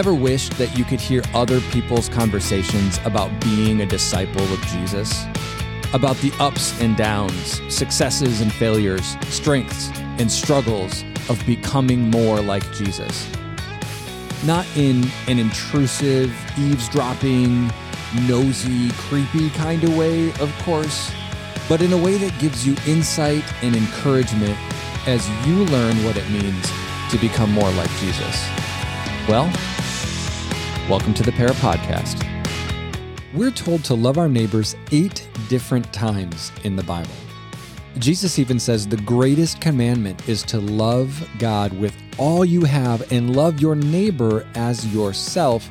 Ever wished that you could hear other people's conversations about being a disciple of Jesus? About the ups and downs, successes and failures, strengths and struggles of becoming more like Jesus? Not in an intrusive, eavesdropping, nosy, creepy kind of way, of course, but in a way that gives you insight and encouragement as you learn what it means to become more like Jesus. Well, welcome to the Para Podcast. We're told to love our neighbors eight different times in the Bible. Jesus even says the greatest commandment is to love God with all you have and love your neighbor as yourself,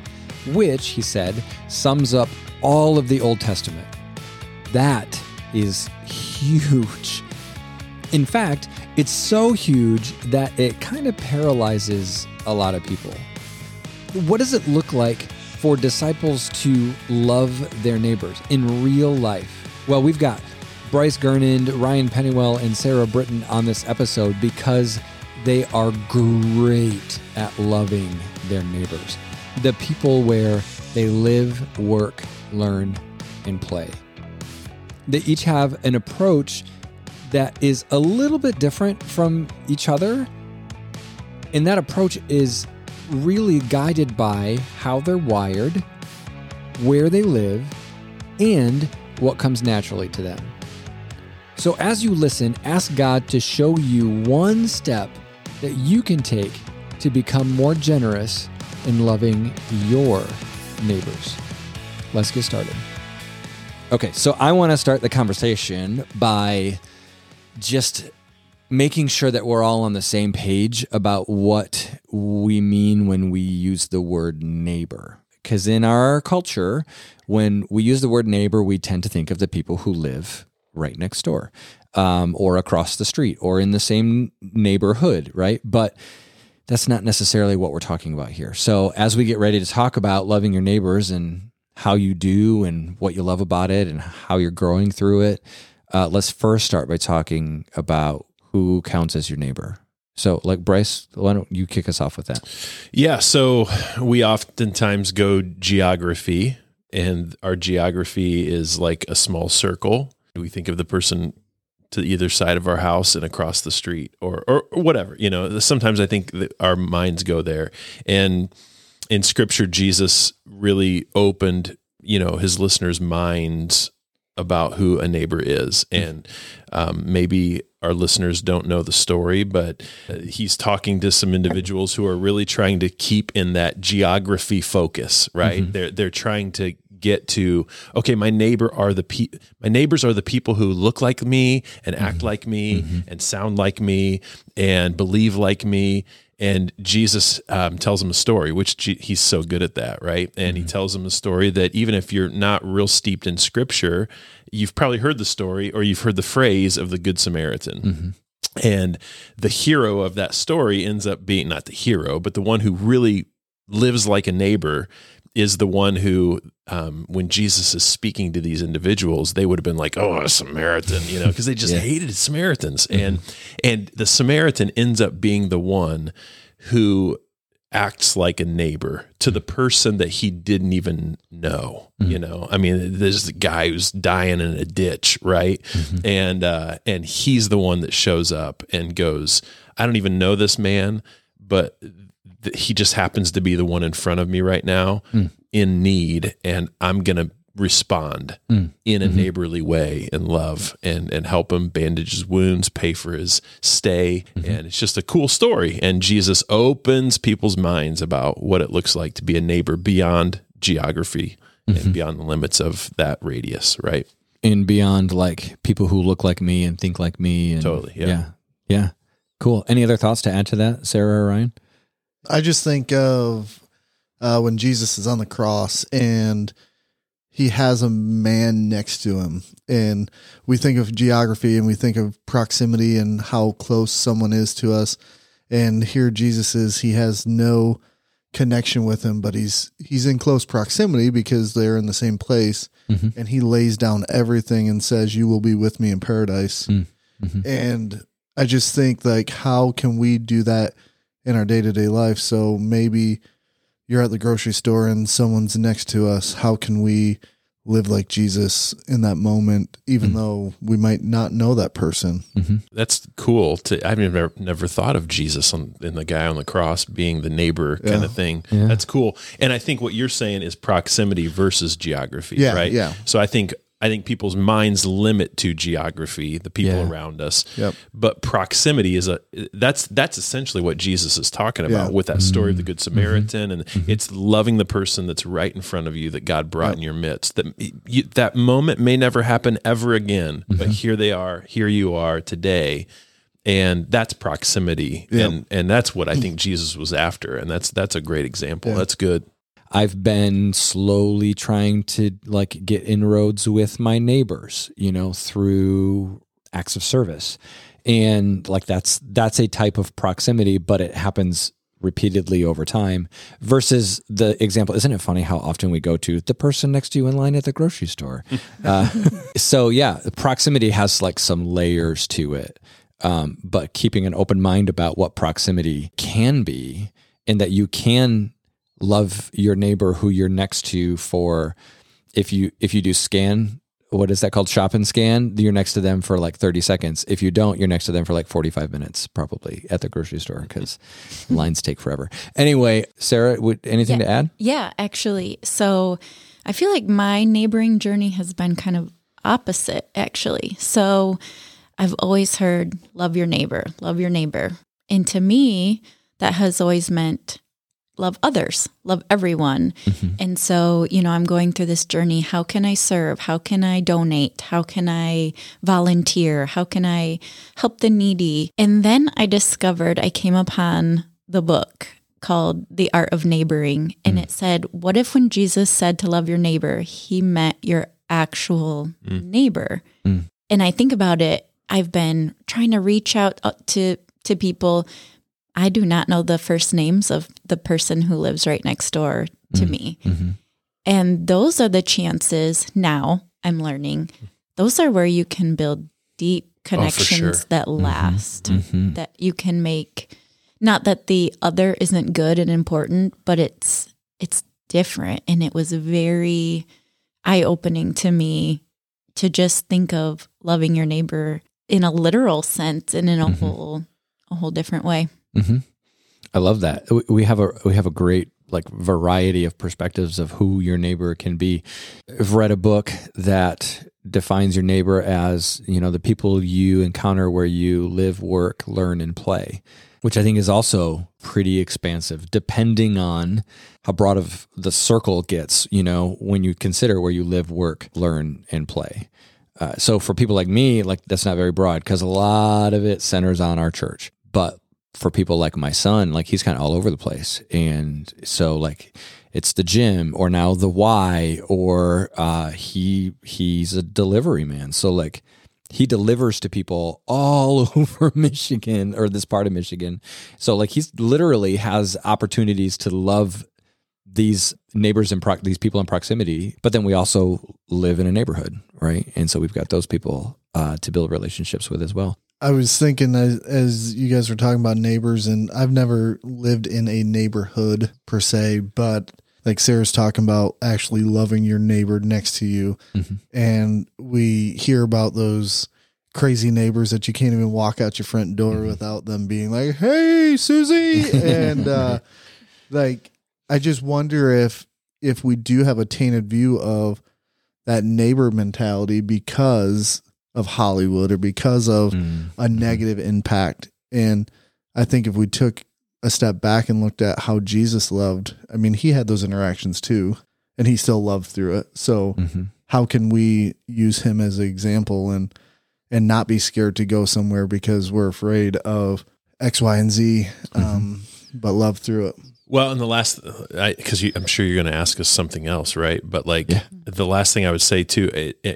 which, he said, sums up all of the Old Testament. That is huge. In fact, it's so huge that it kind of paralyzes a lot of people. What does it look like for disciples to love their neighbors in real life? Well, we've got Bryce Gernand, Ryan Pennywell, and Sarah Britton on this episode because they are great at loving their neighbors, the people where they live, work, learn, and play. They each have an approach that is a little bit different from each other. And that approach is really guided by how they're wired, where they live, and what comes naturally to them. So, as you listen, ask God to show you one step that you can take to become more generous in loving your neighbors. Let's get started. Okay, so I want to start the conversation by just making sure that we're all on the same page about what we mean when we use the word neighbor. Because in our culture, when we use the word neighbor, we tend to think of the people who live right next door um, or across the street or in the same neighborhood, right? But that's not necessarily what we're talking about here. So, as we get ready to talk about loving your neighbors and how you do and what you love about it and how you're growing through it, uh, let's first start by talking about who counts as your neighbor. So, like Bryce, why don't you kick us off with that? Yeah. So, we oftentimes go geography, and our geography is like a small circle. We think of the person to either side of our house and across the street or, or, whatever, you know, sometimes I think our minds go there. And in scripture, Jesus really opened, you know, his listeners' minds about who a neighbor is. And um, maybe our listeners don't know the story, but uh, he's talking to some individuals who are really trying to keep in that geography focus, right? Mm-hmm. They're they're trying to get to okay my neighbor are the pe- my neighbors are the people who look like me and act mm-hmm. like me mm-hmm. and sound like me and believe like me and Jesus um, tells him a story, which G- he's so good at that, right? And mm-hmm. he tells him a story that even if you're not real steeped in Scripture, you've probably heard the story or you've heard the phrase of the Good Samaritan. Mm-hmm. And the hero of that story ends up being not the hero, but the one who really lives like a neighbor is the one who, um, when Jesus is speaking to these individuals, they would have been like, "Oh, a Samaritan," you know, because they just yeah. hated Samaritans, mm-hmm. and and the Samaritan ends up being the one who acts like a neighbor to the person that he didn't even know. Mm-hmm. You know, I mean, there's the guy who's dying in a ditch, right? Mm-hmm. And uh, and he's the one that shows up and goes, "I don't even know this man, but he just happens to be the one in front of me right now mm. in need and i'm going to respond mm. in a mm-hmm. neighborly way and love and and help him bandage his wounds pay for his stay mm-hmm. and it's just a cool story and jesus opens people's minds about what it looks like to be a neighbor beyond geography mm-hmm. and beyond the limits of that radius right and beyond like people who look like me and think like me and totally yeah yeah, yeah. cool any other thoughts to add to that sarah or ryan I just think of uh, when Jesus is on the cross and he has a man next to him. And we think of geography and we think of proximity and how close someone is to us. And here Jesus is, he has no connection with him, but he's he's in close proximity because they're in the same place. Mm-hmm. And he lays down everything and says, You will be with me in paradise. Mm-hmm. And I just think like how can we do that in our day to day life. So maybe, you're at the grocery store and someone's next to us, how can we live like Jesus in that moment, even Mm. though we might not know that person? That's cool. To I've never never thought of Jesus on, and the guy on the cross being the neighbor kind of thing. Yeah. That's cool. And I think what you're saying is proximity versus geography, Yeah, right? yeah. So I think I think people's minds limit to geography, the people Yeah. around us. Yep. But proximity is a that's that's essentially what Jesus is talking about Yeah. with that story of the Mm-hmm. good Samaritan, and it's loving the person that's right in front of you that God brought Yep. in your midst. That you, that moment may never happen ever again, but Mm-hmm. here they are, here you are today, and that's proximity, Yeah. and and that's what I think Jesus was after, and that's that's a great example. That's good. I've been slowly trying to like get inroads with my neighbors, you know, through acts of service. And like that's that's a type of proximity, but it happens repeatedly over time versus the example isn't it funny how often we go to the person next to you in line at the grocery store uh, so yeah proximity has like some layers to it um, but keeping an open mind about what proximity can be and that you can love your neighbor who you're next to for if you if you do scan what is that called shop and scan you're next to them for like 30 seconds if you don't you're next to them for like 45 minutes probably at the grocery store because lines take forever anyway sarah would anything Yeah. to add Yeah, actually. So I feel like my neighboring journey has been kind of opposite, actually. So I've always heard, love your neighbor, love your neighbor. And to me, that has always meant love others, love everyone. Mm-hmm. And so, you know, I'm going through this journey. How can I serve? How can I donate? How can I volunteer? How can I help the needy? And then I discovered I came upon the book called The Art of Neighboring. And mm. it said, What if when Jesus said to love your neighbor, he meant your actual mm. neighbor? Mm. And I think about it, I've been trying to reach out uh, to to people. I do not know the first names of the person who lives right next door to mm. me. Mm-hmm. And those are the chances now I'm learning. Those are where you can build deep oh, connections sure. that mm-hmm. last, Mhm. that you can make. Not that the other isn't good and important, but it's it's different. And it was very eye opening to me to just think of loving your neighbor in a literal sense and in a mm-hmm. whole a whole different way. Hmm I love that. We- We have a we have a great like variety of perspectives of who your neighbor can be. I've read a book that defines your neighbor as you know the people you encounter where you live, work, learn, and play, which I think is also pretty expansive, depending on how broad of the circle gets. You know, when you consider where you live, work, learn, and play. Uh, so for people like me, like that's not very broad because a lot of it centers on our church. But for people like my son, like he's kind of all over the place, and so like it's the gym or now the Y or uh, he he's a delivery man. So like he delivers to people all over Michigan or this part of Michigan. So like he's literally has opportunities to love these neighbors and proc- these people in proximity, but then we also live in a neighborhood, right? And so we've got those people uh, to build relationships with as well. I was thinking as, as you guys were talking about neighbors, and I've never lived in a neighborhood per se, but like Sarah's talking about actually loving your neighbor next to you. Mhm. And we hear about those crazy neighbors that you can't even walk out your front door without them being like, Hey, Susie. and, uh, like, I just wonder if, if we do have a tainted view of that neighbor mentality because of Hollywood or because of Mm. a negative impact. And I think if we took a step back and looked at how Jesus loved, I mean, he had those interactions too, and he still loved through it. So Mhm. how can we use him as an example and and not be scared to go somewhere because we're afraid of X, Y, and Z, um, but love through it. Well, and the last, because I'm sure you're going to ask us something else, right? But like Yeah. the last thing I would say too,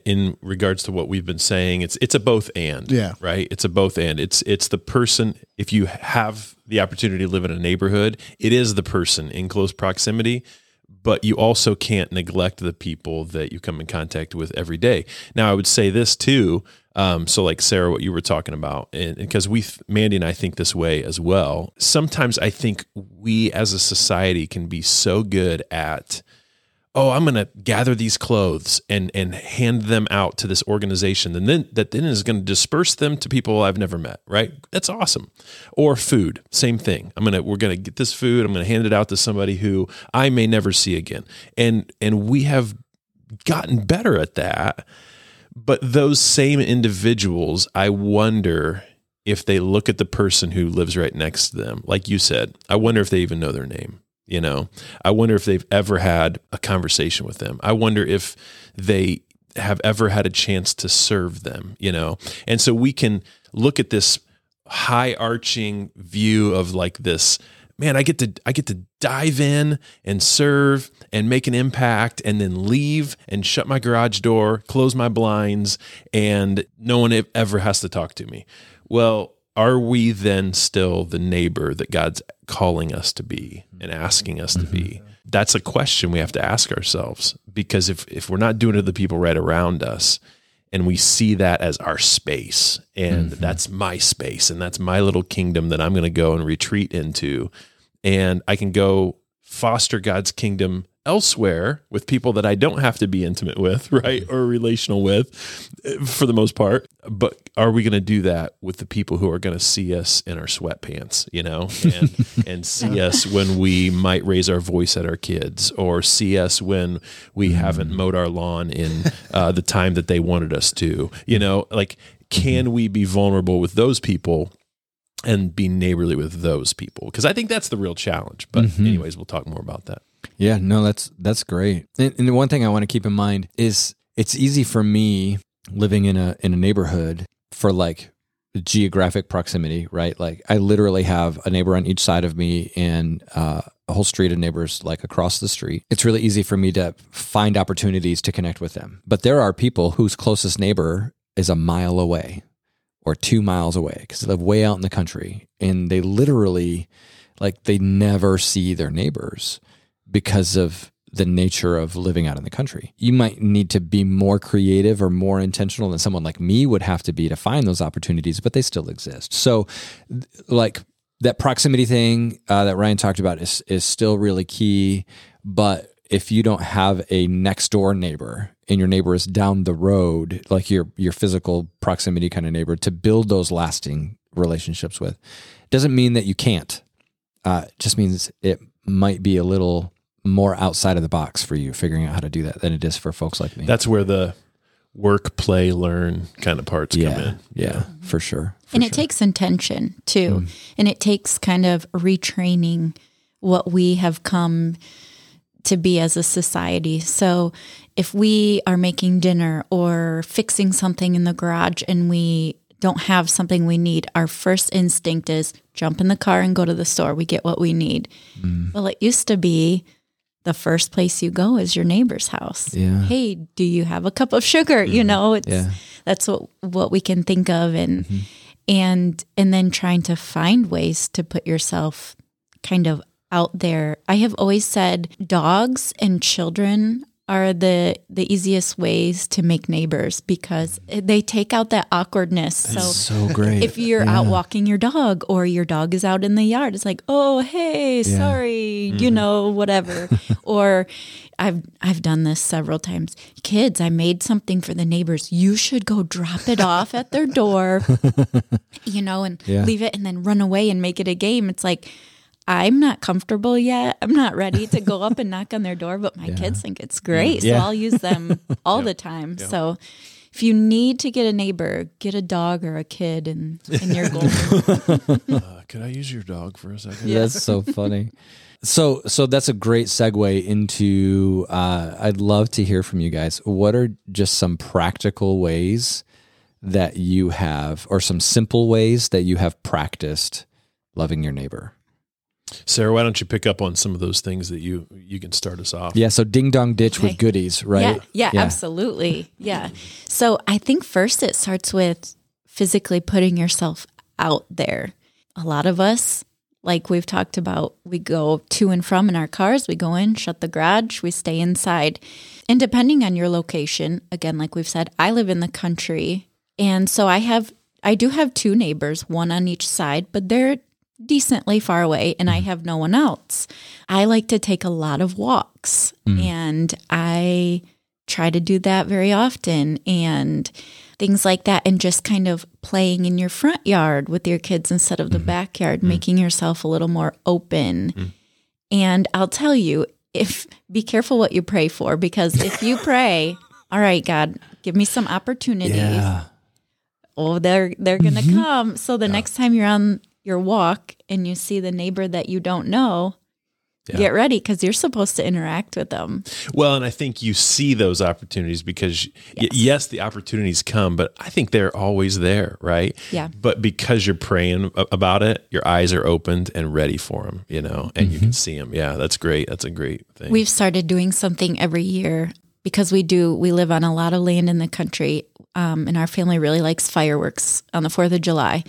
in regards to what we've been saying, it's it's a both and, Yeah. right? It's a both and. It's it's the person. If you have the opportunity to live in a neighborhood, it is the person in close proximity. But you also can't neglect the people that you come in contact with every day. Now, I would say this too. Um, so like Sarah, what you were talking about, and because we, Mandy and I think this way as well. Sometimes I think we as a society can be so good at, oh, I'm going to gather these clothes and and hand them out to this organization, and then that then is going to disperse them to people I've never met. Right? That's awesome. Or food, same thing. I'm gonna we're gonna get this food. I'm gonna hand it out to somebody who I may never see again, and and we have gotten better at that. But those same individuals, I wonder if they look at the person who lives right next to them, like you said, I wonder if they even know their name. You know, I wonder if they've ever had a conversation with them. I wonder if they have ever had a chance to serve them, you know? And so we can look at this high arching view of like this man, I get to I get to dive in and serve and make an impact and then leave and shut my garage door, close my blinds and no one ever has to talk to me. Well, are we then still the neighbor that God's calling us to be and asking us to be? Mm-hmm. That's a question we have to ask ourselves because if if we're not doing it to the people right around us, and we see that as our space and mm-hmm. that's my space and that's my little kingdom that I'm going to go and retreat into and I can go foster God's kingdom elsewhere with people that I don't have to be intimate with, right? Or relational with for the most part. But are we going to do that with the people who are going to see us in our sweatpants, you know, and, and see us when we might raise our voice at our kids or see us when we mm. haven't mowed our lawn in uh, the time that they wanted us to, you know, like, can we be vulnerable with those people and be neighborly with those people because I think that's the real challenge. But mm-hmm. anyways, we'll talk more about that. Yeah, no, that's that's great. And, and the one thing I want to keep in mind is it's easy for me living in a in a neighborhood for like geographic proximity, right? Like I literally have a neighbor on each side of me and uh, a whole street of neighbors like across the street. It's really easy for me to find opportunities to connect with them. But there are people whose closest neighbor is a mile away or two miles away because they live way out in the country and they literally like they never see their neighbors because of the nature of living out in the country. You might need to be more creative or more intentional than someone like me would have to be to find those opportunities, but they still exist. So, like that proximity thing uh, that Ryan talked about is is still really key. But if you don't have a next door neighbor and your neighbor is down the road, like your your physical proximity kind of neighbor, to build those lasting relationships with, doesn't mean that you can't. Uh, just means it might be a little more outside of the box for you figuring out how to do that than it is for folks like me. That's where the work, play, learn kind of parts yeah, come in. Yeah, for sure. For and sure. it takes intention too. Mm. And it takes kind of retraining what we have come to be as a society. So if we are making dinner or fixing something in the garage and we don't have something we need, our first instinct is jump in the car and go to the store. We get what we need. Mm. Well, it used to be the first place you go is your neighbor's house. Yeah. Hey, do you have a cup of sugar? Mm. You know, it's yeah. that's what what we can think of and mm-hmm. and and then trying to find ways to put yourself kind of out there. I have always said dogs and children are the the easiest ways to make neighbors because they take out that awkwardness. so, so great. If you're yeah. out walking your dog or your dog is out in the yard, it's like, "Oh, hey, yeah. sorry, mm-hmm. you know, whatever." or I've I've done this several times. Kids, I made something for the neighbors. You should go drop it off at their door. you know, and yeah. leave it and then run away and make it a game. It's like I'm not comfortable yet. I'm not ready to go up and knock on their door, but my yeah. kids think it's great. Yeah. So I'll use them all yeah. the time. So if you need to get a neighbor, get a dog or a kid and, and you're golden. uh, could I use your dog for a second? Yeah. That's so funny. So, so that's a great segue into. Uh, I'd love to hear from you guys. What are just some practical ways that you have, or some simple ways that you have practiced loving your neighbor? Sarah, why don't you pick up on some of those things that you you can start us off? Yeah, so ding dong ditch okay. with goodies, right? Yeah, yeah, yeah, absolutely. Yeah. So I think first it starts with physically putting yourself out there. A lot of us, like we've talked about, we go to and from in our cars, we go in, shut the garage, we stay inside. And depending on your location, again, like we've said, I live in the country. And so I have, I do have two neighbors, one on each side, but they're decently far away and I mm-hmm. have no one else. I like to take a lot of walks mm-hmm. and I try to do that very often and things like that and just kind of playing in your front yard with your kids instead of the mm-hmm. backyard, making yourself a little more open. And I'll tell you, if be careful what you pray for because if you pray, all right, God, give me some opportunities. Oh, they're they're gonna come. So the next time you're on your walk and you see the neighbor that you don't know, Yeah. get ready because you're supposed to interact with them. Well, and I think you see those opportunities because, y- yes, the opportunities come, but I think they're always there, right? Yeah. But because you're praying about it, your eyes are opened and ready for them, you know, and you can see them. Yeah, that's great. That's a great thing. We've started doing something every year because we do. We live on a lot of land in the country, um, and our family really likes fireworks on the Fourth of July.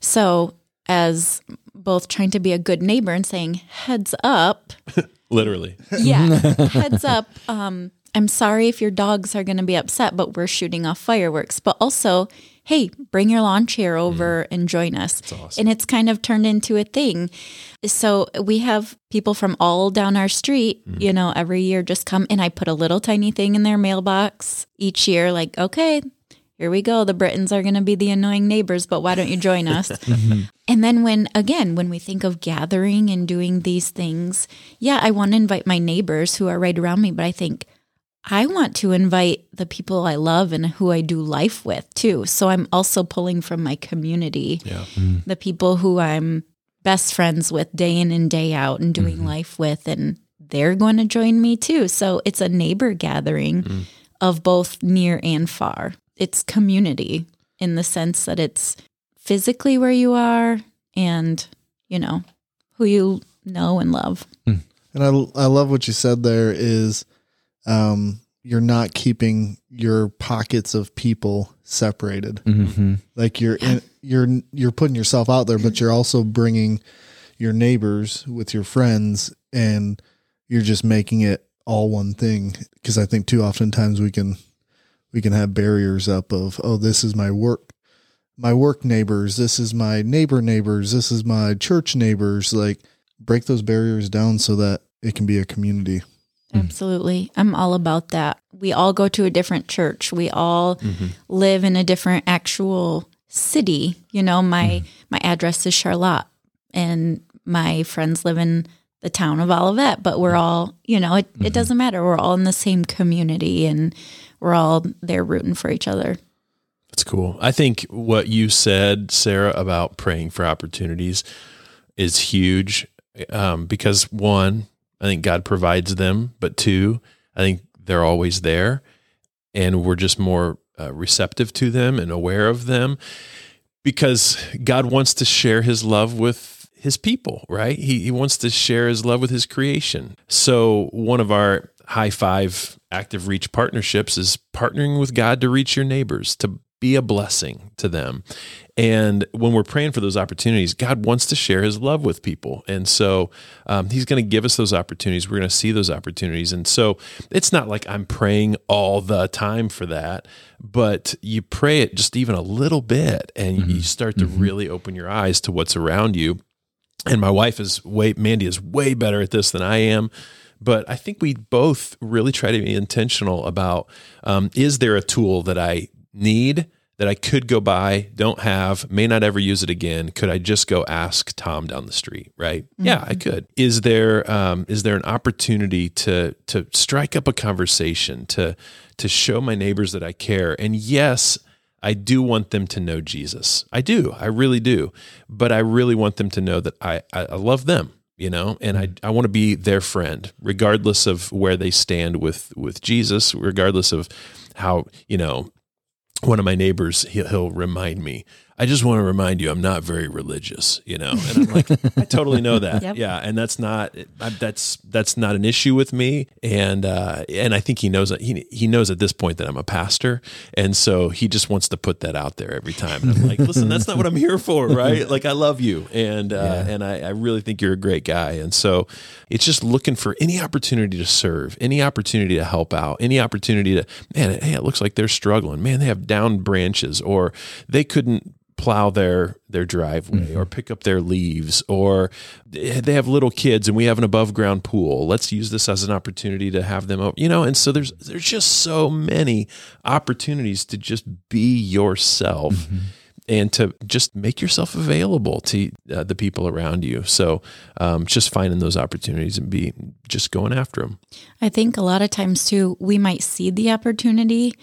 So, as both trying to be a good neighbor and saying heads up, Literally. yeah, heads up. Um, I'm sorry if your dogs are going to be upset, but we're shooting off fireworks. But also, hey, bring your lawn chair over and join us. And it's kind of turned into a thing. So we have people from all down our street, you know, every year just come and I put a little tiny thing in their mailbox each year, like, okay, here we go. The Brittons are going to be the annoying neighbors, but why don't you join us? Mm-hmm. And then when again, when we think of gathering and doing these things, yeah, I want to invite my neighbors who are right around me, but I think I want to invite the people I love and who I do life with too. So I'm also pulling from my community, Yeah. Mm. the people who I'm best friends with day in and day out and doing mm-hmm. life with and they're going to join me too. So it's a neighbor gathering mm. of both near and far. It's community in the sense that it's physically where you are and, you know, who you know and love. And I, I love what you said there is um, you're not keeping your pockets of people separated. Mm-hmm. Like you're in, you're you're putting yourself out there, but you're also bringing your neighbors with your friends, and you're just making it all one thing. Because I think too oftentimes we can we can have barriers up of oh this is my work my work neighbors this is my neighbor neighbors this is my church neighbors like break those barriers down so that it can be a community hmm. Absolutely. I'm all about that. We all go to a different church. We all mm-hmm. live in a different actual city. You know, my mm-hmm. my address is Charlotte and my friends live in the town of Olivet, but we're mm-hmm. all, you know, it, it doesn't matter. We're all in the same community and we're all there rooting for each other. That's cool. I think what you said, Sarah, about praying for opportunities is huge um, because one, I think God provides them, but two, I think they're always there and we're just more uh, receptive to them and aware of them because God wants to share his love with his people, right? He, he wants to share his love with his creation. So, one of our high five active reach partnerships is partnering with God to reach your neighbors, to be a blessing to them. And when we're praying for those opportunities, God wants to share his love with people. And so um, he's going to give us those opportunities. We're going to see those opportunities. And so it's not like I'm praying all the time for that, but you pray it just even a little bit and you start to really open your eyes to what's around you. And my wife is way, Mandy is way better at this than I am. But I think we both really try to be intentional about um, is there a tool that I need that I could go buy, don't have, may not ever use it again? Could I just go ask Tom down the street? Right? Yeah, I could. Is there um, is there an opportunity to to strike up a conversation to to show my neighbors that I care? And yes, I do want them to know Jesus. I do. I really do. But I really want them to know that I, I, I love them, you know, and I, mm-hmm. I want to be their friend, regardless of where they stand with, with Jesus, regardless of how, you know, one of my neighbors, he'll, he'll remind me, I just want to remind you, I'm not very religious, you know. And I'm like, I totally know that, Yep. yeah. And that's not that's that's not an issue with me. And uh, and I think he knows that he he knows at this point that I'm a pastor, and so he just wants to put that out there every time. And I'm like, listen, that's not what I'm here for, right? Like, I love you, and uh, and I, I really think you're a great guy. And so it's just looking for any opportunity to serve, any opportunity to help out, any opportunity to man. Hey, it looks like they're struggling. Man, they have down branches, or they couldn't plow their their driveway or pick up their leaves or they have little kids and we have an above ground pool. Let's use this as an opportunity to have them over you know and so there's there's just so many opportunities to just be yourself and to just make yourself available to uh, the people around you. So um, just finding those opportunities and be just going after them I think a lot of times too, we might see the opportunity,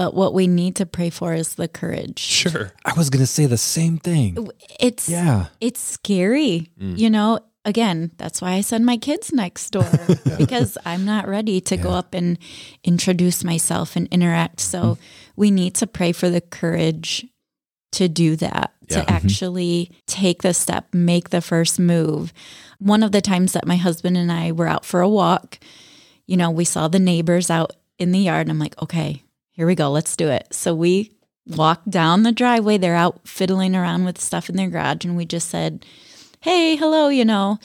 but what we need to pray for is the courage. sure I was going to say the same thing. It's Yeah. it's scary. Mm. You know, again, that's why I send my kids next door because I'm not ready to go up and introduce myself and interact. So mm-hmm. we need to pray for the courage to do that, Yeah. to actually take the step, make the first move. One of the times that my husband and I were out for a walk, you know, we saw the neighbors out in the yard and I'm like, okay, here we go, let's do it. So we walked down the driveway. They're out fiddling around with stuff in their garage and we just said, hey, hello, you know.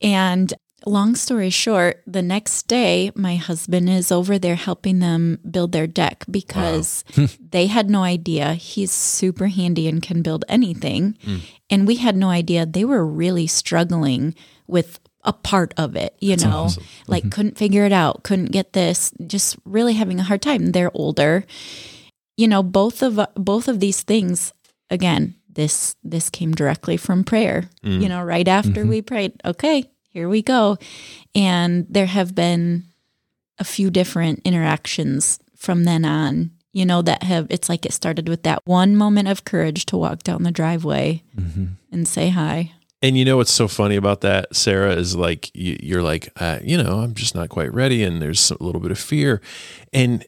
And long story short, the next day, my husband is over there helping them build their deck because they had no idea. He's super handy and can build anything. Mm. And we had no idea they were really struggling with a part of it, you know, like mm-hmm. couldn't figure it out, couldn't get this, just really having a hard time. They're older. You know, both of both of these things again, this this came directly from prayer. Mm. You know, right after mm-hmm. we prayed, okay, here we go. And there have been a few different interactions from then on, you know, that have it's like it started with that one moment of courage to walk down the driveway mm-hmm. and say hi. And you know what's so funny about that, Sarah, is like you, you're like, uh, you know, I'm just not quite ready, and there's a little bit of fear, and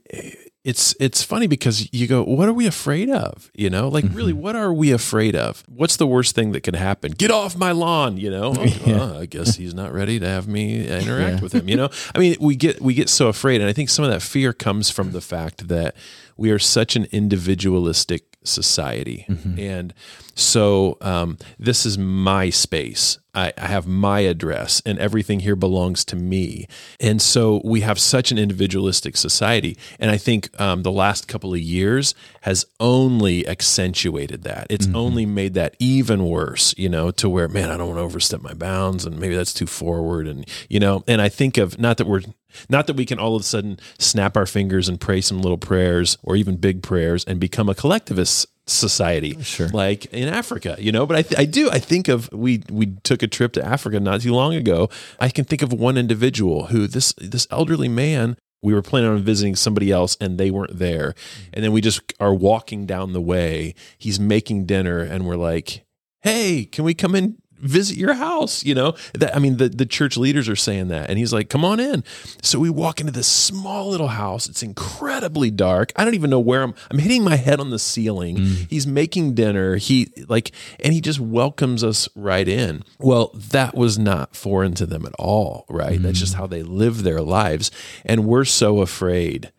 it's it's funny because you go, what are we afraid of? You know, like really, what are we afraid of? What's the worst thing that can happen? Get off my lawn, you know. Oh, well, I guess he's not ready to have me interact with him. You know, I mean, we get we get so afraid, and I think some of that fear comes from the fact that we are such an individualistic society. And so um, this is my space. I, I have my address, and everything here belongs to me. And so we have such an individualistic society. And I think um, the last couple of years has only accentuated that. It's only made that even worse, you know, to where, man, I don't want to overstep my bounds, and maybe that's too forward. And, you know, and I think of not that we're not that we can all of a sudden snap our fingers and pray some little prayers or even big prayers and become a collectivist society, Sure. like in Africa, you know. But I, th- I do. I think of we we took a trip to Africa not too long ago. I can think of one individual who this this elderly man. We were planning on visiting somebody else and they weren't there, and then we just are walking down the way. He's making dinner, and we're like, "Hey, can we come in?" Visit your house you know? That i mean the, the church leaders are saying that. And he's like come on in. So we walk into this small little house. It's incredibly dark. I don't even know where i'm i'm hitting my head on the ceiling. Mm. He's making dinner. He like and he just welcomes us right in. Well that was not foreign to them at all right? That's just mm. how they live their lives. And we're so afraid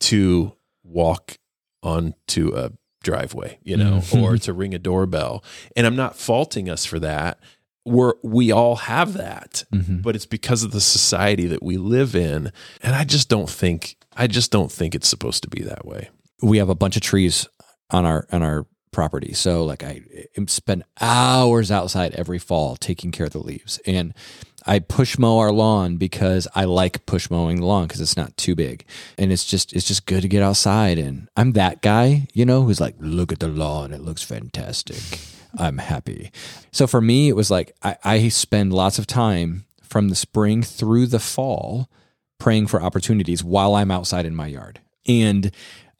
to walk onto a driveway, you know, mm-hmm. or to ring a doorbell. And I'm not faulting us for that. We're we all have that, mm-hmm. but it's because of the society that we live in. And I just don't think I just don't think it's supposed to be that way. we have a bunch of trees on our on our property. So like I spend hours outside every fall taking care of the leaves. And I push mow our lawn because I like push mowing the lawn because it's not too big. And it's just it's just good to get outside and I'm that guy, you know, who's like, look at the lawn, it looks fantastic. I'm happy. So for me it was like I, I spend lots of time from the spring through the fall praying for opportunities while I'm outside in my yard. And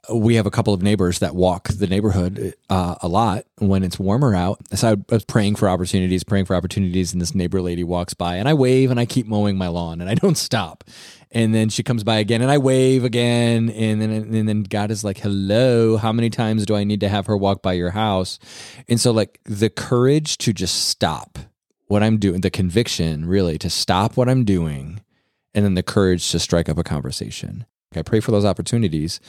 we have a couple of neighbors that walk the neighborhood uh, a lot when it's warmer out. So I was praying for opportunities, praying for opportunities, and this neighbor lady walks by, and I wave, and I keep mowing my lawn, and I don't stop. And then she comes by again, and I wave again, and then and then God is like, "Hello, how many times do I need to have her walk by your house?" And so, like the courage to just stop what I'm doing, the conviction really to stop what I'm doing, and then the courage to strike up a conversation. I pray for those opportunities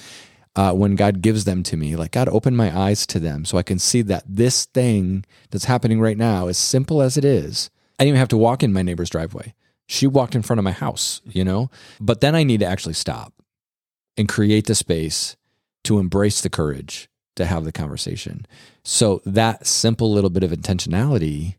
uh, when God gives them to me. Like, God, open my eyes to them so I can see that this thing that's happening right now, as simple as it is, I didn't even have to walk in my neighbor's driveway. She walked in front of my house, you know? But then I need to actually stop and create the space to embrace the courage to have the conversation. So, that simple little bit of intentionality,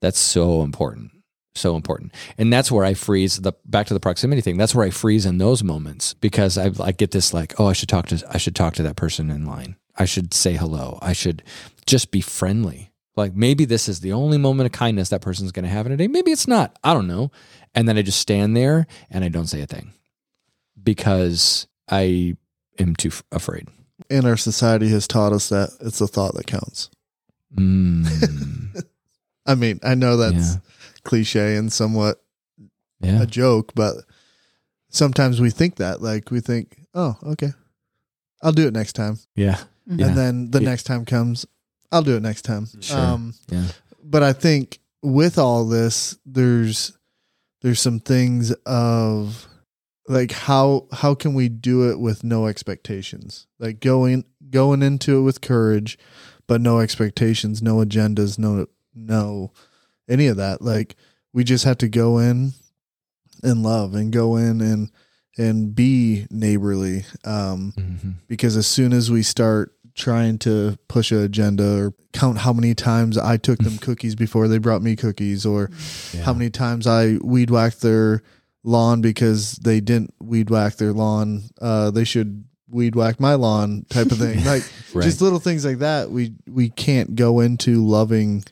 that's so important so important. And that's where i freeze the back to the proximity thing that's where i freeze in those moments because i, I get this like oh i should talk to i should talk to that person in line. I should say hello. I should just be friendly. Like maybe this is the only moment of kindness that person's going to have in a day. Maybe it's not. I don't know. And then i just stand there and i don't say a thing because i am too f- afraid. And our society has taught us that it's the thought that counts. mm, I mean, I know that's Yeah. Cliche and somewhat yeah a joke, but sometimes we think that. Like we think, oh, okay, I'll do it next time. yeah Yeah. And then the Yeah. next time comes, I'll do it next time. Sure. Um, yeah but I think with all this, there's there's some things of like how how can we do it with no expectations? Like going going into it with courage, but no expectations, no agendas, no no any of that. Like we just have to go in and love and go in and and be neighborly. Um Mhm. because as soon as we start trying to push an agenda or count how many times I took them cookies before they brought me cookies or Yeah. how many times I weed whacked their lawn because they didn't weed whack their lawn, uh, they should weed whack my lawn type of thing. Like Right. just little things like that. We we can't go into loving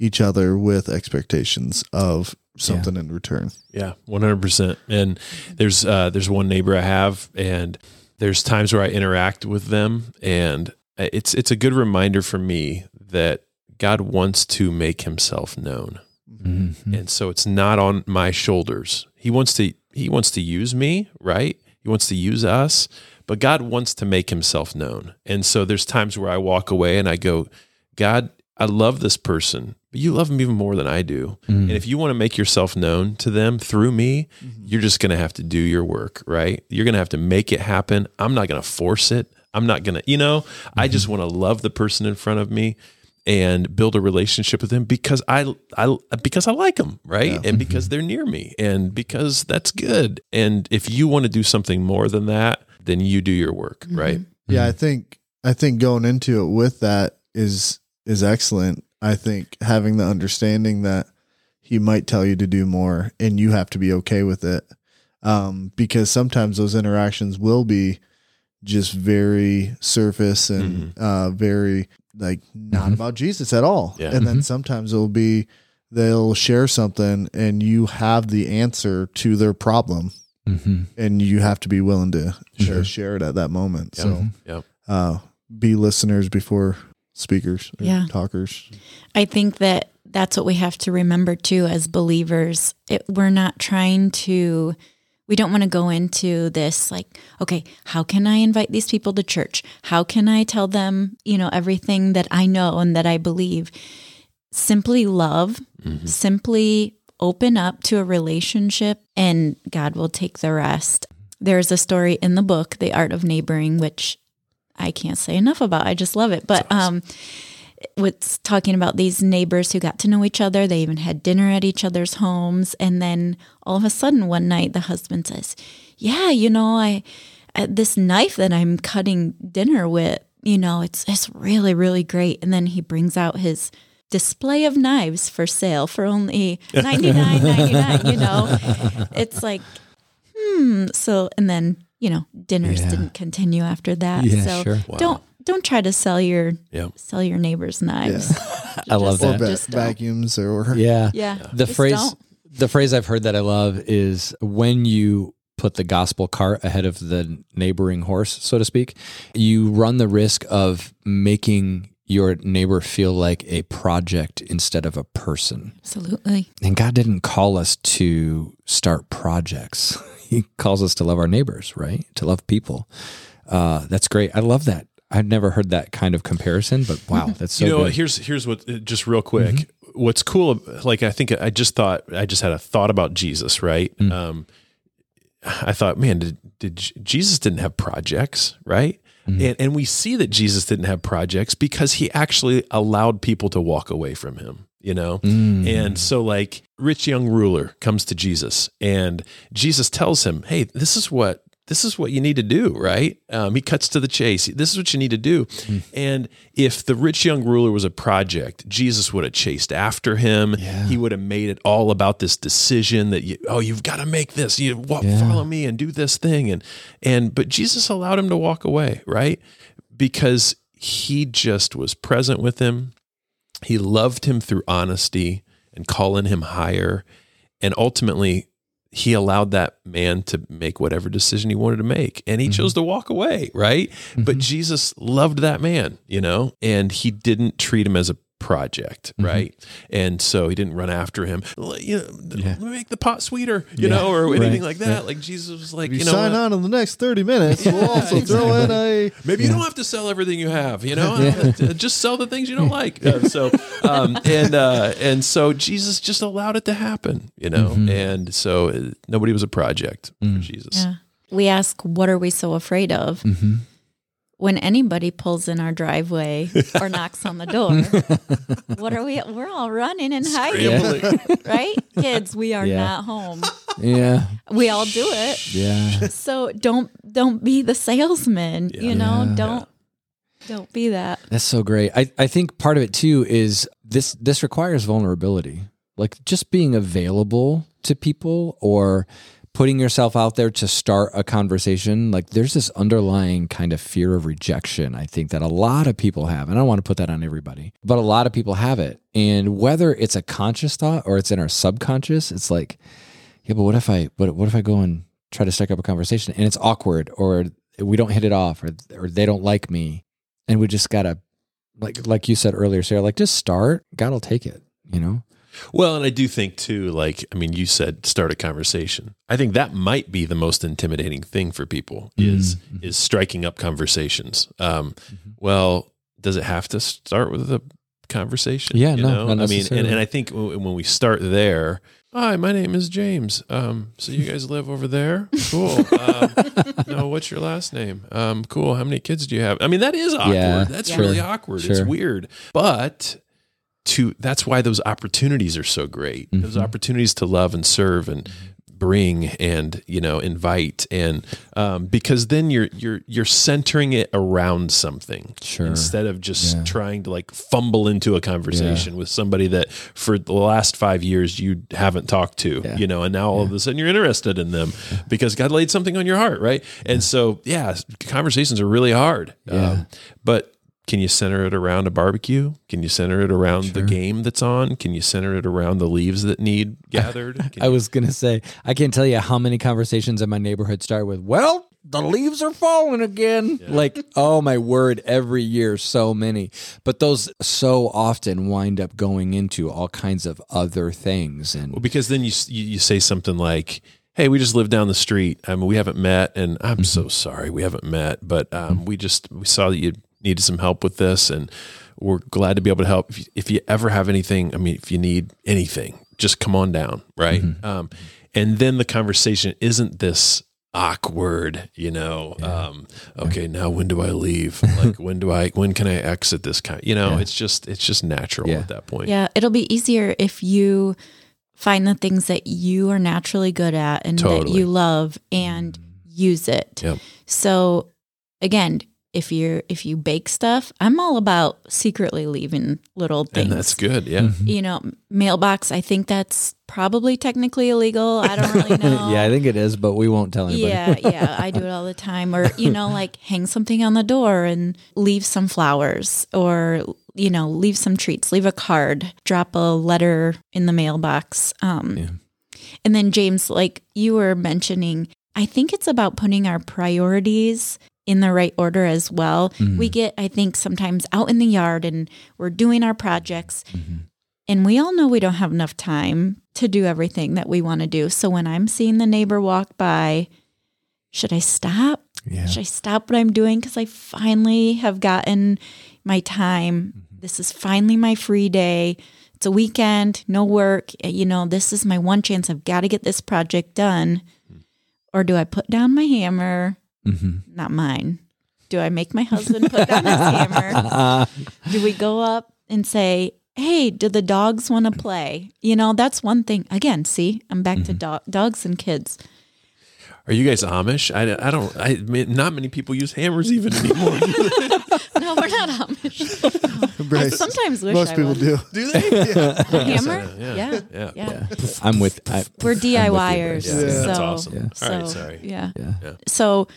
each other with expectations of something in return. Yeah, one hundred percent. And there's uh, there's one neighbor I have, and there's times where I interact with them, and it's it's a good reminder for me that God wants to make Himself known, Mhm. and so it's not on my shoulders. He wants to He wants to use me, right? He wants to use us, but God wants to make Himself known, and so there's times where I walk away and I go, God, I love this person, but you love them even more than I do. Mm. And if you want to make yourself known to them through me, Mm-hmm. you're just going to have to do your work, right? You're going to have to make it happen. I'm not going to force it. I'm not going to, you know, I just Mm-hmm. want to love the person in front of me and build a relationship with them because I, I because I like them, right? And because they're near me and because that's good. And if you want to do something more than that, then you do your work, right? Yeah, I think I think going into it with that is is excellent. I think having the understanding that he might tell you to do more and you have to be okay with it. Um, because sometimes those interactions will be just very surface and uh very like not Mhm. about Jesus at all. Yeah. And then Mhm. sometimes it'll be they'll share something and you have the answer to their problem Mhm. and you have to be willing to Sure. to share it at that moment. Yeah. So Yep. uh, be listeners before speakers, Yeah. talkers. I think that that's what we have to remember too as believers. It, we're not trying to, we don't want to go into this like, okay, how can I invite these people to church? How can I tell them, you know, everything that I know and that I believe? Simply love, mm-hmm. simply open up to a relationship, and God will take the rest. There's a story in the book, The Art of Neighboring, which I can't say enough about. I just love it. But um, was talking about these neighbors who got to know each other. They even had dinner at each other's homes, and then all of a sudden one night the husband says, "Yeah, you know, I uh, this knife that I'm cutting dinner with, you know, it's it's really really great." And then he brings out his display of knives for sale for only ninety nine ninety nine. You know, it's like, hmm. So and then you know dinners Yeah. didn't continue after that. Yeah, so sure. Wow. don't don't try to sell your Yep. sell your neighbor's knives. I love Just- Or that. va- just vacuums or Yeah. Yeah. The just phrase don't. the phrase I've heard that I love is when you put the gospel cart ahead of the neighboring horse, so to speak, you run the risk of making your neighbor feel like a project instead of a person. Absolutely. And God didn't call us to start projects. He calls us to love our neighbors, right? To love people. Uh, that's great. I love that. I've never heard that kind of comparison, but wow, that's so you know, good. Mm-hmm. here's here's what uh, just real quick. What's cool? Like I think I just thought I just had a thought about Jesus, right? Mm. Um, I thought, man, did, did Jesus didn't have projects, right? Mm-hmm. And and we see that Jesus didn't have projects because he actually allowed people to walk away from him. You know, Mm. and so like rich young ruler comes to Jesus, and Jesus tells him, "Hey, this is what." This is what you need to do, right? Um, he cuts to the chase. This is what you need to do. And if the rich young ruler was a project, Jesus would have chased after him. Yeah. He would have made it all about this decision that you, oh, you've got to make this. You wa- Yeah. follow me and do this thing. And and but Jesus allowed him to walk away, right? Because he just was present with him. He loved him through honesty and calling him higher. And ultimately, he allowed that man to make whatever decision he wanted to make. And he mm-hmm. chose to walk away, right? But mm-hmm. Jesus loved that man, you know, and he didn't treat him as a project, right? And so he didn't run after him. You know, Yeah. make the pot sweeter, you Yeah. know, or anything like that. Like Jesus was like, If you, you know, sign what? on in the next 30 minutes, we'll also throw in a. Maybe you don't have to sell everything you have, you know. Uh, Just sell the things you don't like. Uh, so, um, and uh, and so Jesus just allowed it to happen, you know. And so uh, nobody was a project for Jesus. Yeah. We ask, what are we so afraid of? Mm-hmm. When anybody pulls in our driveway or knocks on the door, what are we? We're all running and hiding, right? Kids, we are Yeah. not home. yeah, We all do it. yeah. So don't don't be the salesman. You know, Yeah. don't don't be that. That's so great. I, I think part of it too is this this requires vulnerability. Like just being available to people or putting yourself out there to start a conversation. Like there's this underlying kind of fear of rejection, I think that a lot of people have. And I don't want to put that on everybody, but a lot of people have it. And whether it's a conscious thought or it's in our subconscious, it's like, yeah, but what if I what what if I go and try to strike up a conversation and it's awkward or we don't hit it off or or they don't like me and we just gotta like like you said earlier sarah like just start god will take it you know Well, and I do think too, like, I mean, you said start a conversation. I think that might be the most intimidating thing for people is Mm-hmm. is striking up conversations. Um, Well, does it have to start with a conversation? Yeah, you no, I mean, and, and I think when we start there, hi, my name is James. Um, so you guys live over there? Cool. Um, no, what's your last name? Um, cool. How many kids do you have? I mean, that is awkward. Yeah, That's Yeah. really sure, awkward. It's weird, but to that's why those opportunities are so great those Mhm. opportunities to love and serve and bring and you know invite and um, because then you're you're you're centering it around something Sure. instead of just Yeah. trying to like fumble into a conversation with somebody that for the last five years you haven't talked to Yeah. you know and now all of a sudden you're interested in them because god laid something on your heart right and so yeah conversations are really hard Yeah. um, but can you center it around a barbecue? Can you center it around the game that's on? Can you center it around the leaves that need gathered? I was gonna say i can't tell you how many conversations in my neighborhood start with well the leaves are falling again like oh my word every year so many but those so often wind up going into all kinds of other things and well, because then you, you you say something like, "Hey, we just live down the street. I mean, we haven't met, and I'm so sorry we haven't met, but um, we just we saw that you needed some help with this, and we're glad to be able to help. If you, if you ever have anything, I mean, if you need anything, just come on down, right? Um, and then the conversation isn't this awkward, you know. Um, okay, now when do I leave? Like when do I? When can I exit this kind? You know, Yeah. it's just it's just natural Yeah. at that point. Yeah, it'll be easier if you find the things that you are naturally good at and that you love and use it. Yep. So again, if you're if you bake stuff, I'm all about secretly leaving little things. And that's good. Yeah. Mm-hmm. You know, mailbox, I think that's probably technically illegal. I don't really know. yeah i think it is but we won't tell anybody Yeah, yeah, I do it all the time. Or, you know, like hang something on the door and leave some flowers or, you know, leave some treats, leave a card, drop a letter in the mailbox. Um, Yeah. And then, James, like you were mentioning, I think it's about putting our priorities in the right order as well. Mm-hmm. We get, I think, sometimes out in the yard and we're doing our projects, mm-hmm. and we all know we don't have enough time to do everything that we want to do. So when I'm seeing the neighbor walk by, should I stop? Yeah. Should I stop what I'm doing? Because I finally have gotten my time. Mm-hmm. This is finally my free day. It's a weekend, no work. Eh, you know, this is my one chance. I've got to get this project done. Mm. Or do I put down my hammer? Mm-hmm. Not mine. Do I make my husband put down his hammer? Do we go up and say, hey, do the dogs want to play? You know, that's one thing. Again, see, I'm back to do- dogs and kids. Are you guys Amish? I, I don't. I mean, not many people use hammers even anymore. No, we're not Amish. I Bryce, sometimes wish most I people was. do. Do they? A hammer? Yeah. Yeah. Yeah. Yeah. I'm with. I, We're I'm with you, DIYers. Bryce. Yeah, so, that's awesome. Yeah. So, All right, sorry. Yeah. Yeah. So,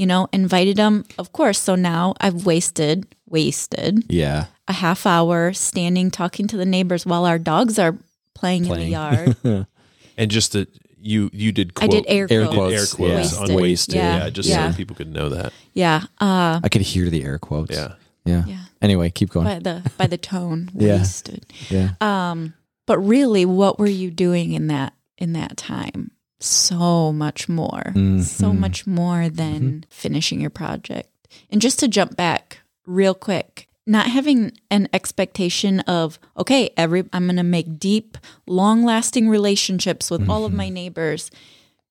you know, invited them, of course. So now I've wasted, wasted Yeah. a half hour standing talking to the neighbors while our dogs are playing, in the Playing. yard. And just that you you did I quote, did air Air quotes. quotes, air quotes yeah. on Wasted. wasted. Yeah. Yeah, just Yeah. so people could know that. Yeah. Uh, I could hear the air quotes. Yeah. Yeah. yeah. Anyway, keep going. By the by the tone. Yeah. Wasted. yeah. Um, but really, what were you doing in that in that time? So much more, so Mhm. much more than finishing your project. And just to jump back real quick, not having an expectation of okay, every I'm going to make deep, long-lasting relationships with all of my neighbors.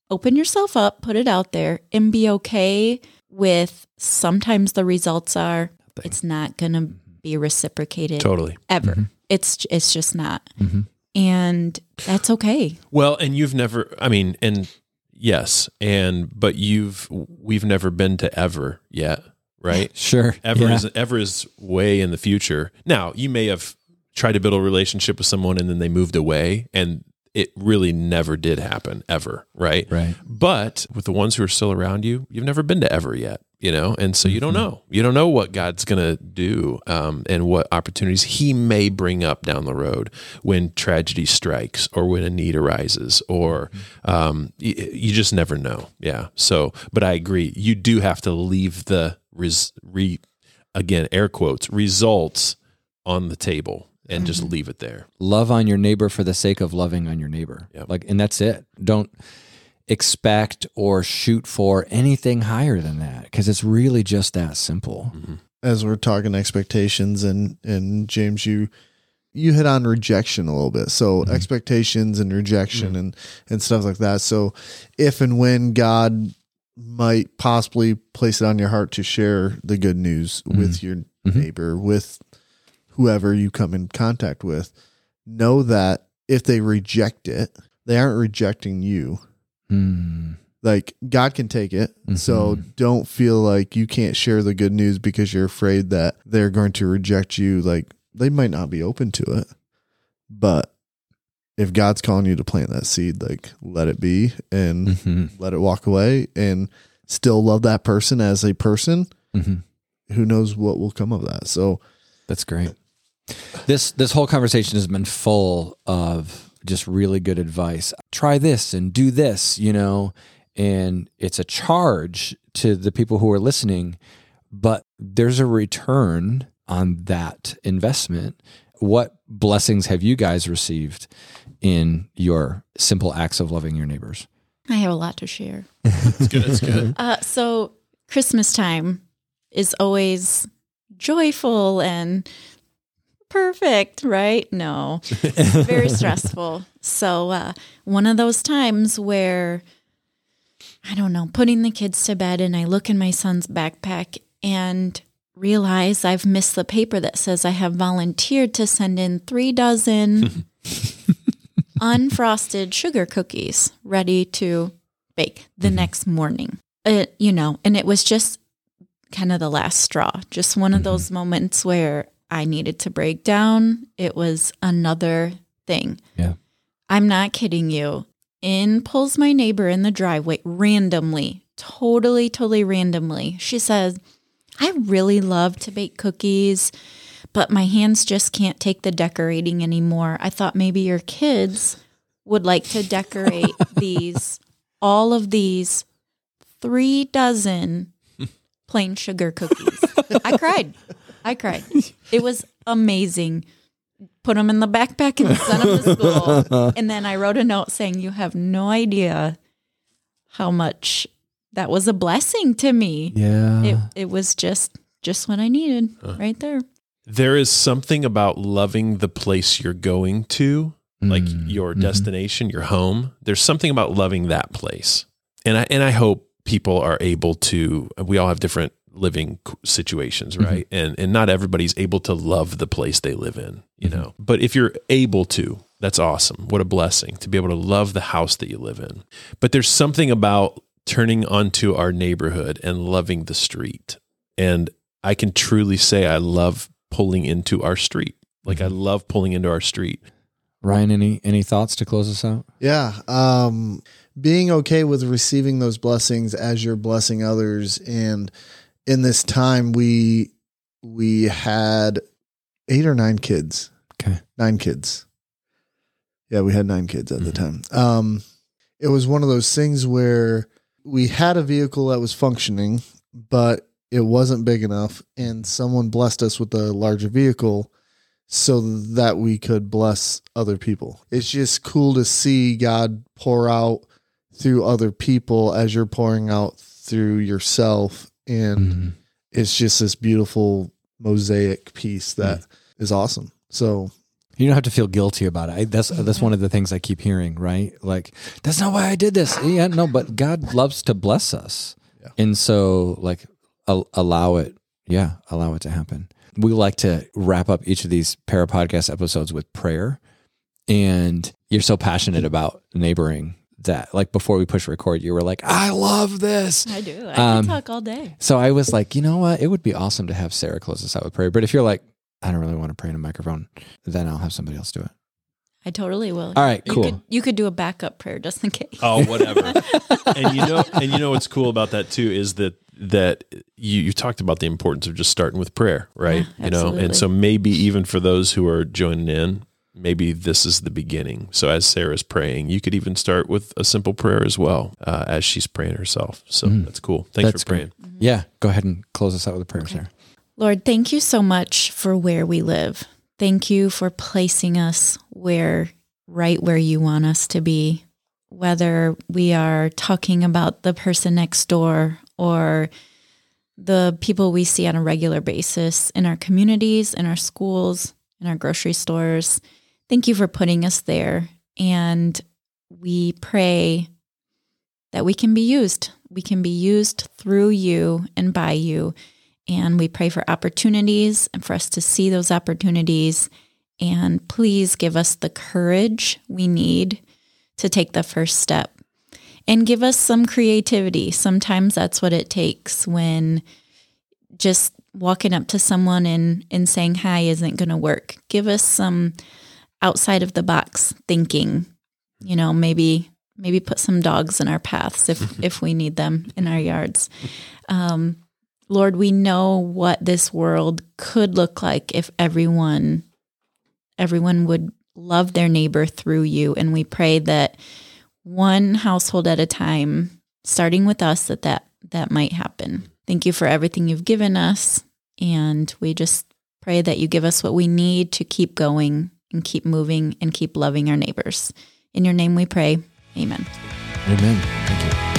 Open yourself up, put it out there, and be okay with sometimes the results are it's not going to be reciprocated Totally. ever. It's it's just not, Mm-hmm. And that's okay. Well, and you've never. I mean, and yes, and but you've we've never been to ever yet, right? Sure. Ever yeah. is ever is way in the future. Now, you may have tried to build a relationship with someone and then they moved away and it really never did happen ever, right? Right. But with the ones who are still around you, you've never been to ever yet, you know, and so you don't know. You don't know what God's going to do um, and what opportunities He may bring up down the road when tragedy strikes or when a need arises, or um, y- you just never know. Yeah. So, but I agree. You do have to leave the res- re again air quotes results on the table and just leave it there. love on your neighbor for the sake of loving on your neighbor. Yep. Like, and that's it. Don't expect or shoot for anything higher than that because it's really just that simple. Mm-hmm. as we're talking expectations and and James you you hit on rejection a little bit. So mm-hmm. expectations and rejection mm-hmm. and and stuff like that. So if and when God might possibly place it on your heart to share the good news with your neighbor with whoever you come in contact with know that if they reject it they aren't rejecting you Hmm. like God can take it. So don't feel like you can't share the good news because you're afraid that they're going to reject you. Like they might not be open to it, but if God's calling you to plant that seed, like let it be and Mhm. let it walk away and still love that person as a person. Mhm. Who knows what will come of that? So That's great. This this whole conversation has been full of just really good advice. Try this and do this, you know, and it's a charge to the people who are listening, but there's a return on that investment. What blessings have you guys received in your simple acts of loving your neighbors? I have a lot to share. It's good. It's good. Uh, so Christmas time is always joyful and perfect, right? No, very stressful. So uh, one of those times where I don't know, putting the kids to bed, and I look in my son's backpack and realize I've missed the paper that says I have volunteered to send in three dozen unfrosted sugar cookies ready to bake the mm-hmm. next morning. It, you know, and it was just kind of the last straw, just one of mm-hmm. those moments where I needed to break down. It was another thing. Yeah. I'm not kidding you. In pulls my neighbor in the driveway randomly, totally, totally randomly. She says, I really love to bake cookies, but my hands just can't take the decorating anymore. I thought maybe your kids would like to decorate these, all of these three dozen plain sugar cookies. I cried. I cried. It was amazing. Put them in the backpack and sent them to school. And then I wrote a note saying, You have no idea how much that was a blessing to me. Yeah. It, it was just just what I needed right there. There is something about loving the place you're going to, like Mm, your mhm. destination, your home. There's something about loving that place. And I and I hope people are able to we all have different living c- situations, Mm-hmm. right? And and not everybody's able to love the place they live in, you Mm-hmm. know. But if you're able to, that's awesome. What a blessing to be able to love the house that you live in. But there's something about turning onto our neighborhood and loving the street. And I can truly say I love pulling into our street. Like I love pulling into our street. Ryan, any any thoughts to close us out? Yeah. Um, being okay with receiving those blessings as you're blessing others. And in this time, we, we had eight or nine kids. Okay. Nine kids. Yeah, we had nine kids at the time. Um, it was one of those things where we had a vehicle that was functioning, but it wasn't big enough. And someone blessed us with a larger vehicle so that we could bless other people. It's just cool to see God pour out through other people as you're pouring out through yourself. And Mhm. it's just this beautiful mosaic piece that mm. is awesome. So, You don't have to feel guilty about it. I, that's mm-hmm. that's one of the things I keep hearing, right? Like that's not why I did this. Yeah, no, but God loves to bless us, Yeah. and so like al- allow it. Yeah, allow it to happen. We like to wrap up each of these para podcast episodes with prayer, and you're so passionate mm-hmm. about neighboring that like before we push record, you were like, I love this. I do. I Um, can talk all day. So I was like, you know what? It would be awesome to have Sarah close us out with prayer. But if you're like, I don't really want to pray in a microphone, then I'll have somebody else do it. I totally will. All right, You cool. could, you could do a backup prayer just in case. Oh, whatever. and you know, and you know what's cool about that too is that that you you talked about the importance of just starting with prayer, right? Yeah, you know, and so maybe even for those who are joining in, maybe this is the beginning. So as Sarah's praying, you could even start with a simple prayer as well uh, as she's praying herself. So that's cool. Thanks. That's for praying. Mm-hmm. Yeah, go ahead and close us out with a prayer, Sarah. Lord, thank you so much for where we live. Thank you for placing us where, right where you want us to be. Whether we are talking about the person next door or the people we see on a regular basis in our communities, in our schools, in our grocery stores. Thank you for putting us there. And we pray that we can be used. We can be used through you and by you. And we pray for opportunities and for us to see those opportunities. And please give us the courage we need to take the first step and give us some creativity. Sometimes that's what it takes when just walking up to someone and, and saying hi isn't going to work. Give us some outside of the box thinking, you know, maybe maybe put some dogs in our paths if if we need them in our yards. Um, Lord, we know what this world could look like if everyone everyone would love their neighbor through you and we pray that one household at a time starting with us that that that might happen. Thank you for everything you've given us and we just pray that you give us what we need to keep going and keep moving and keep loving our neighbors. In your name we pray. Amen. Amen. Thank you.